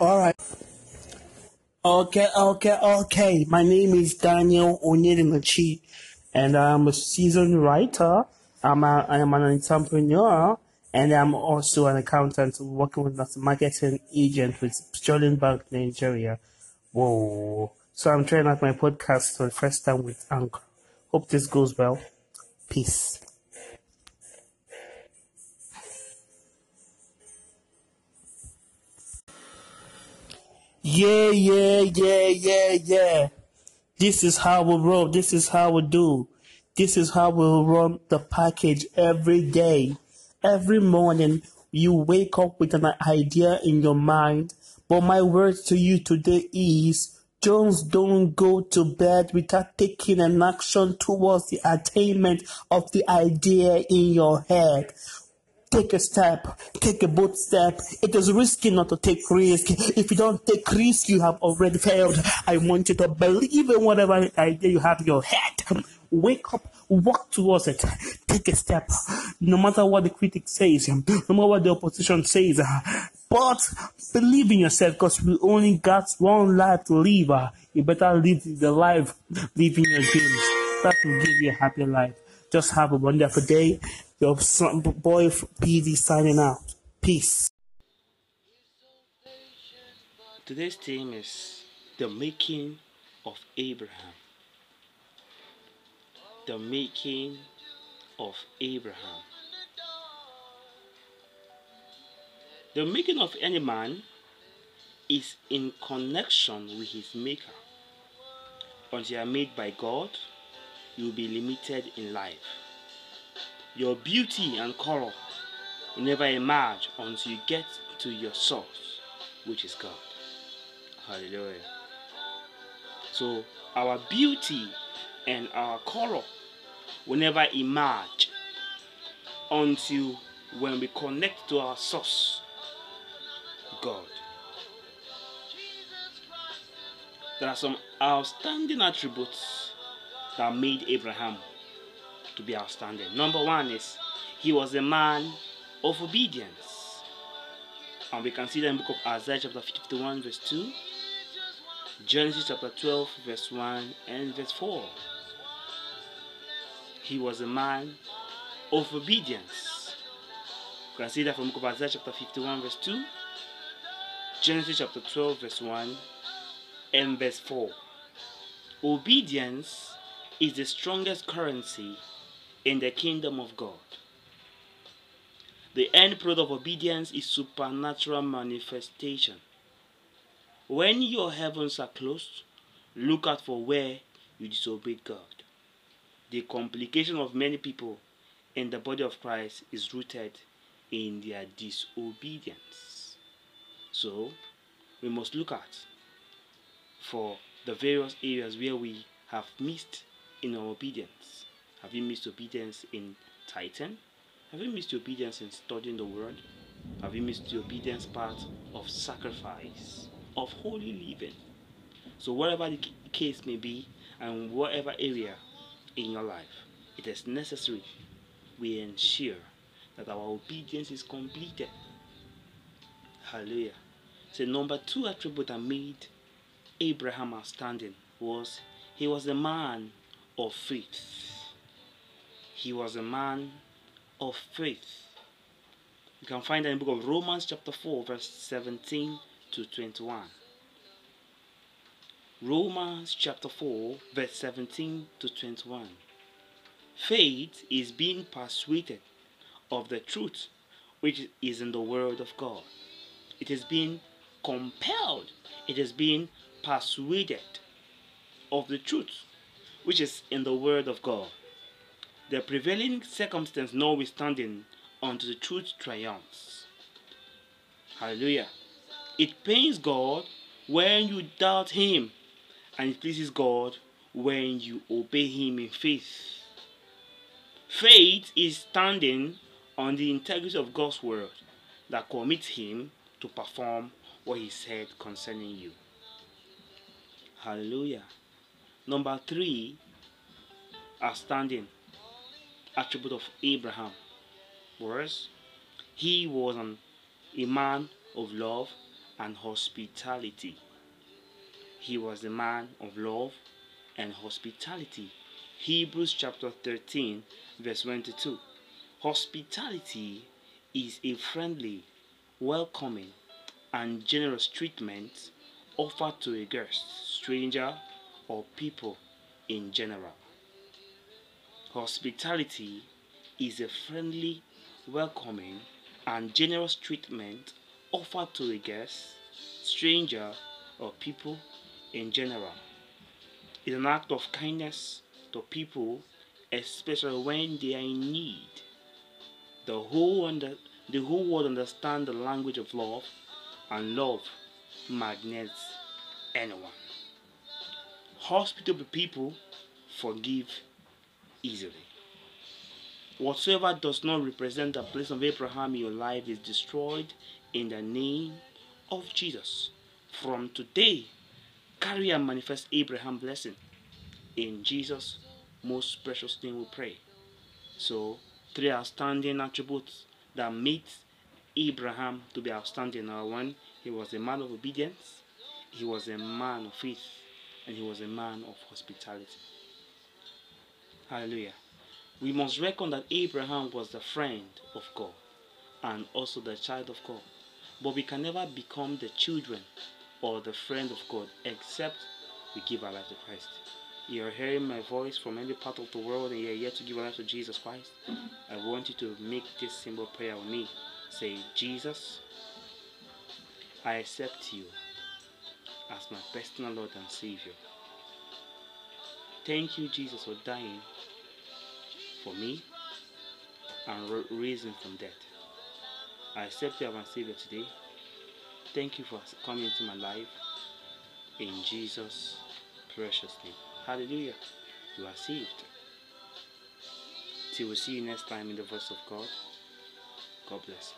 All right. Okay, okay, okay. My name is Daniel Onyedimachi, and I'm a seasoned writer. I'm a, I am an entrepreneur, and I'm also an accountant working with a marketing agent with Sterling Bank Nigeria. Whoa. So I'm trying out my podcast for the first time with Anchor. Hope this goes well. Peace. Yeah, yeah, yeah, yeah, yeah. This is how we roll. This is how we do. This is how we run the package every day. Every morning, you wake up with an idea in your mind. But my words to you today is Jones don't go to bed without taking an action towards the attainment of the idea in your head. Take a step, take a bold step. It is risky not to take risk. If you don't take risk, you have already failed. I want you to believe in whatever idea you have in your head. Wake up, walk towards it, take a step. No matter what the critic says, no matter what the opposition says, but believe in yourself because we only got one life to live. You better live the life, living your dreams. That will give you a happy life. Just have a wonderful day. Your boy PD signing out. Peace. Today's theme is the making of Abraham. The making of Abraham. The making of any man is in connection with his maker. Once you are made by God, you will be limited in life. Your beauty and color will never emerge until you get to your source, which is God. Hallelujah. So, our beauty and our color will never emerge until when we connect to our source, God. There are some outstanding attributes that made Abraham to be outstanding. Number one is he was a man of obedience. And we can see that in the book of Isaiah chapter 51 verse 2, Genesis chapter 12 verse 1 and verse 4. He was a man of obedience. You can see that from the book of Isaiah chapter 51 verse 2, Genesis chapter 12 verse 1 and verse 4. Obedience is the strongest currency in the kingdom of God. The end product of obedience is supernatural manifestation. When your heavens are closed, look out for where you disobeyed God. The complication of many people in the body of Christ is rooted in their disobedience. So, we must look at for the various areas where we have missed in our obedience. Have you missed obedience in tithing? Have you missed obedience in studying the word? Have you missed the obedience part of sacrifice, of holy living? So, whatever the case may be, and whatever area in your life, it is necessary we ensure that our obedience is completed. Hallelujah. So, number two attribute that made Abraham outstanding was he was a man of faith. He was a man of faith. You can find that in the book of Romans, chapter 4, verse 17 to 21. Romans chapter 4, verse 17 to 21. Faith is being persuaded of the truth which is in the Word of God. It is being compelled, it is being persuaded of the truth which is in the Word of God. The prevailing circumstance notwithstanding, unto the truth triumphs. Hallelujah. It pains God when you doubt Him, and it pleases God when you obey Him in faith. Faith is standing on the integrity of God's word that commits Him to perform what He said concerning you. Hallelujah. Number three, outstanding attribute of Abraham was he was an, a man of love and hospitality. He was a man of love and hospitality. Hebrews chapter 13, verse 22. Hospitality is a friendly, welcoming, and generous treatment offered to a guest, stranger, or people in general. Hospitality is a friendly, welcoming, and generous treatment offered to a guest, stranger, or people in general. It's an act of kindness to people, especially when they are in need. The whole, under, the whole world understands the language of love, and love magnets anyone. Hospitable people forgive easily. Whatsoever does not represent the place of Abraham in your life is destroyed in the name of Jesus. From today, carry and manifest Abraham blessing. In Jesus' most precious name we pray. So, three outstanding attributes that made Abraham to be outstanding. Number one, he was a man of obedience, he was a man of faith, and he was a man of hospitality. Hallelujah. We must reckon that Abraham was the friend of God and also the child of God. But we can never become the children or the friend of God except we give our life to Christ. You're hearing my voice from any part of the world and you're yet to give your life to Jesus Christ. I want you to make this simple prayer with me. Say, Jesus, I accept you as my personal Lord and Savior. Thank you, Jesus, for dying for me and raising from death. I accept you as my Savior today. Thank you for coming into my life. In Jesus' precious name. Hallelujah. You are saved. Till we see you next time in the voice of God. God bless.